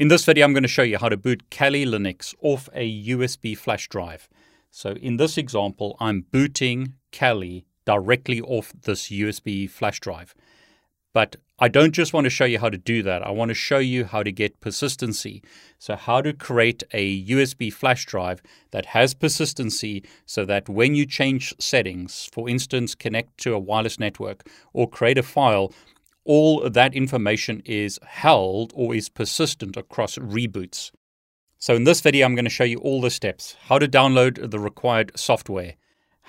In this video, I'm going to show you how to boot Kali Linux off a USB flash drive. So in this example, I'm booting Kali directly off this USB flash drive. But I don't just want to show you how to do that. I want to show you how to get persistency. So, how to create a USB flash drive that has persistency so that when you change settings, for instance, connect to a wireless network or create a file, all that information is held or is persistent across reboots. So, in this video, I'm going to show you all the steps how to download the required software,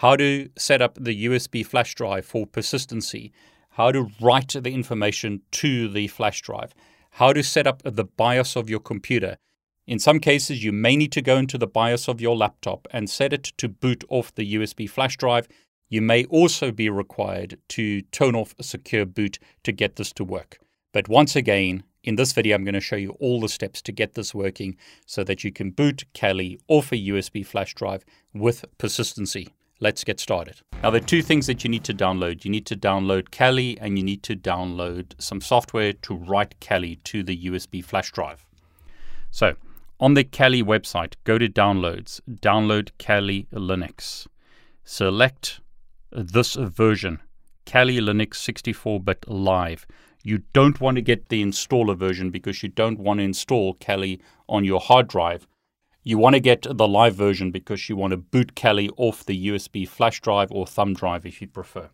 how to set up the USB flash drive for persistency, how to write the information to the flash drive, how to set up the BIOS of your computer. In some cases, you may need to go into the BIOS of your laptop and set it to boot off the USB flash drive you may also be required to turn off a secure boot to get this to work. But once again, in this video, I'm going to show you all the steps to get this working so that you can boot Kali off a USB flash drive with persistency. Let's get started. Now, there are two things that you need to download. You need to download Kali and you need to download some software to write Kali to the USB flash drive. So, on the Kali website, go to Downloads, download Kali Linux. Select this version, Kali Linux 64-bit live. You don't want to get the installer version because you don't want to install Kali on your hard drive. You want to get the live version because you want to boot Kali off the USB flash drive or thumb drive if you prefer.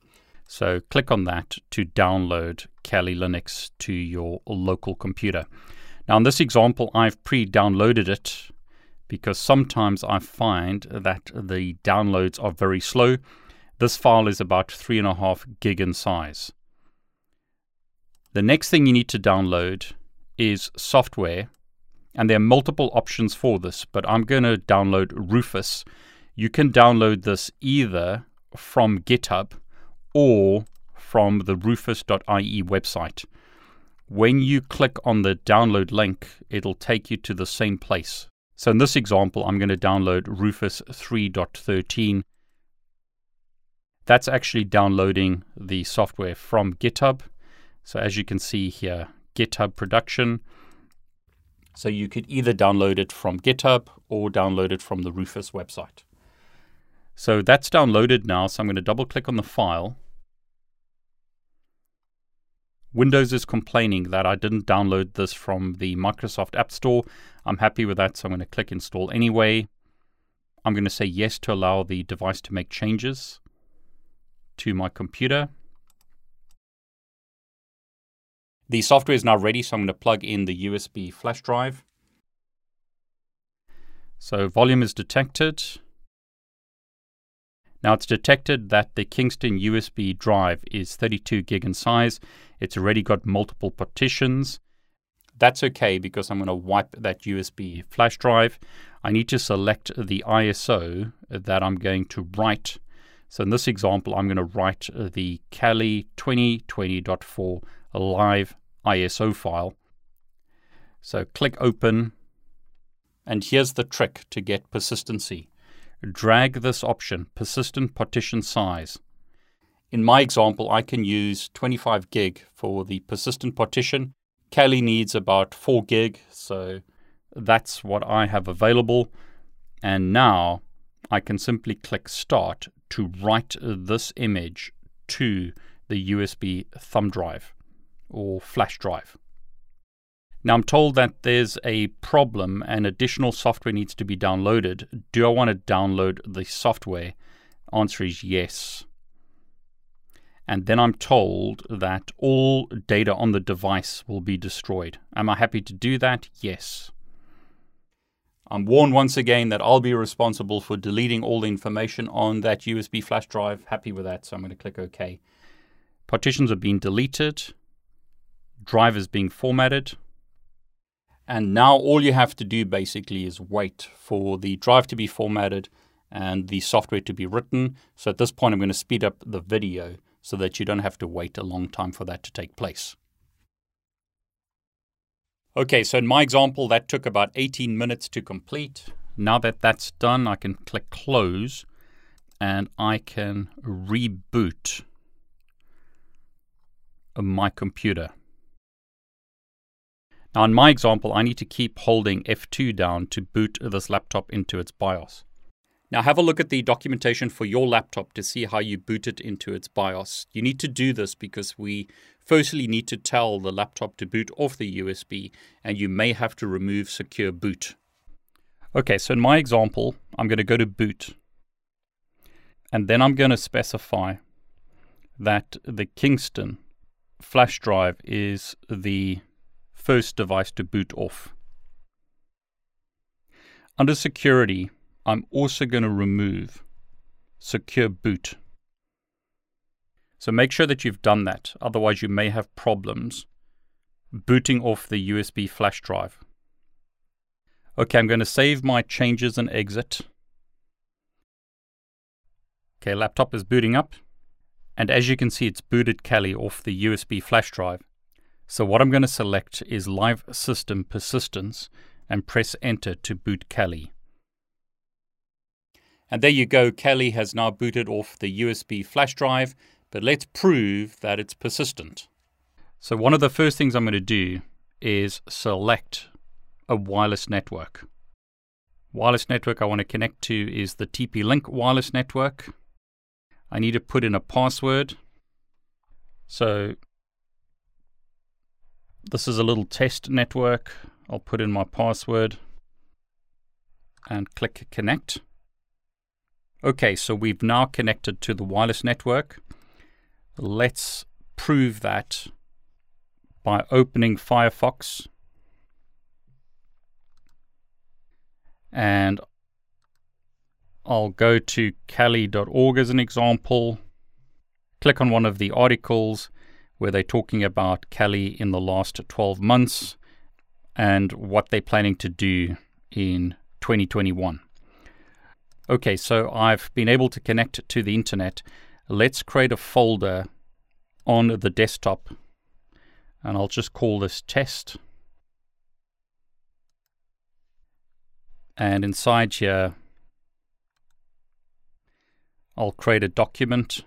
So click on that to download Kali Linux to your local computer. Now in this example, I've pre-downloaded it because sometimes I find that the downloads are very slow this file is about 3.5 gig in size. The next thing you need to download is software, and there are multiple options for this, but I'm going to download Rufus. You can download this either from GitHub or from the rufus.ie website. When you click on the download link, it'll take you to the same place. So in this example, I'm going to download Rufus 3.13 that's actually downloading the software from GitHub. So as you can see here, GitHub production. So you could either download it from GitHub or download it from the Rufus website. So that's downloaded now. So I'm going to double click on the file. Windows is complaining that I didn't download this from the Microsoft App Store. I'm happy with that, so I'm going to click install anyway. I'm going to say yes to allow the device to make changes to my computer. The software is now ready, so I'm going to plug in the USB flash drive. So volume is detected. Now it's detected that the Kingston USB drive is 32 gig in size. It's already got multiple partitions. That's okay because I'm going to wipe that USB flash drive. I need to select the ISO that I'm going to write so in this example, I'm going to write uh, the Kali 2020.4 live ISO file. So click open, and here's the trick to get persistency. Drag this option, persistent partition size. In my example, I can use 25 gig for the persistent partition. Kali needs about 4 gig, so that's what I have available. And now I can simply click Start to write this image to the USB thumb drive or flash drive. Now I'm told that there's a problem and additional software needs to be downloaded. Do I want to download the software? Answer is yes. And then I'm told that all data on the device will be destroyed. Am I happy to do that? Yes. I'm warned once again that I'll be responsible for deleting all the information on that USB flash drive. Happy with that, so I'm going to click OK. Partitions are being deleted. drive is being formatted. And now all you have to do basically is wait for the drive to be formatted and the software to be written. So at this point, I'm going to speed up the video so that you don't have to wait a long time for that to take place. Okay, so in my example, that took about 18 minutes to complete. Now that that's done, I can click close and I can reboot my computer. Now, in my example, I need to keep holding F2 down to boot this laptop into its BIOS. Now, have a look at the documentation for your laptop to see how you boot it into its BIOS. You need to do this because we firstly need to tell the laptop to boot off the USB, and you may have to remove secure boot. Okay, so in my example, I'm going to go to boot, and then I'm going to specify that the Kingston flash drive is the first device to boot off. Under security, I'm also going to remove secure boot. So make sure that you've done that, otherwise, you may have problems booting off the USB flash drive. Okay, I'm going to save my changes and exit. Okay, laptop is booting up. And as you can see, it's booted Kali off the USB flash drive. So what I'm going to select is Live System Persistence and press Enter to boot Kali. And there you go, Kali has now booted off the USB flash drive, but let's prove that it's persistent. So one of the first things I'm going to do is select a wireless network. Wireless network I want to connect to is the TP-Link wireless network. I need to put in a password. So this is a little test network. I'll put in my password and click connect. Okay, so we've now connected to the wireless network. Let's prove that by opening Firefox and I'll go to kali.org as an example, click on one of the articles where they're talking about Kali in the last 12 months and what they're planning to do in 2021. Okay, so I've been able to connect to the internet. Let's create a folder on the desktop and I'll just call this test. And inside here, I'll create a document.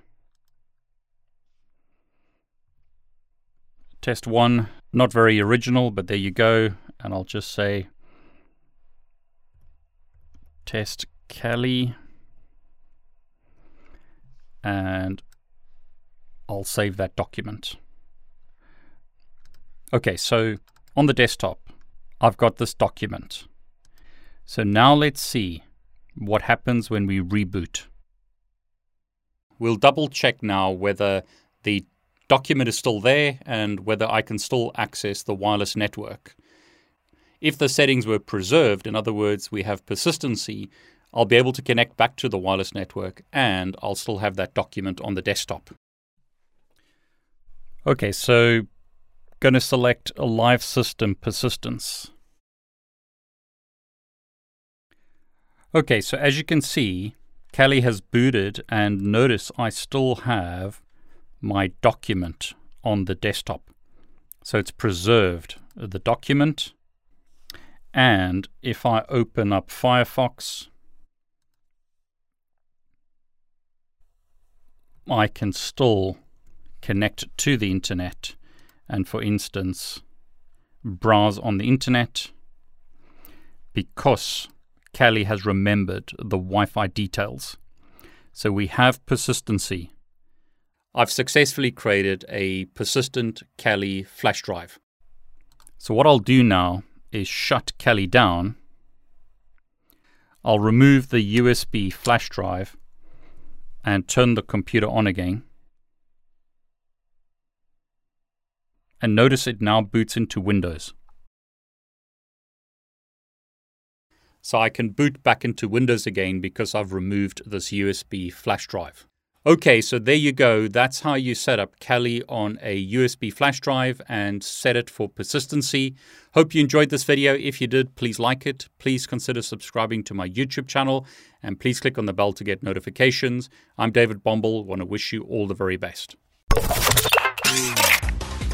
Test one, not very original, but there you go. And I'll just say test Kali. And I'll save that document. Okay, so on the desktop, I've got this document. So now let's see what happens when we reboot. We'll double check now whether the document is still there and whether I can still access the wireless network. If the settings were preserved, in other words, we have persistency, I'll be able to connect back to the wireless network and I'll still have that document on the desktop. Okay, so going to select a live system persistence. Okay, so as you can see, Kali has booted and notice I still have my document on the desktop. So it's preserved the document. And if I open up Firefox, I can still connect to the internet and, for instance, browse on the internet because Kali has remembered the Wi Fi details. So we have persistency. I've successfully created a persistent Kali flash drive. So what I'll do now is shut Kali down. I'll remove the USB flash drive and turn the computer on again. And notice it now boots into Windows. So I can boot back into Windows again because I've removed this USB flash drive. Okay, so there you go. That's how you set up Kali on a USB flash drive and set it for persistency. Hope you enjoyed this video. If you did, please like it. Please consider subscribing to my YouTube channel and please click on the bell to get notifications. I'm David Bombal. Want to wish you all the very best.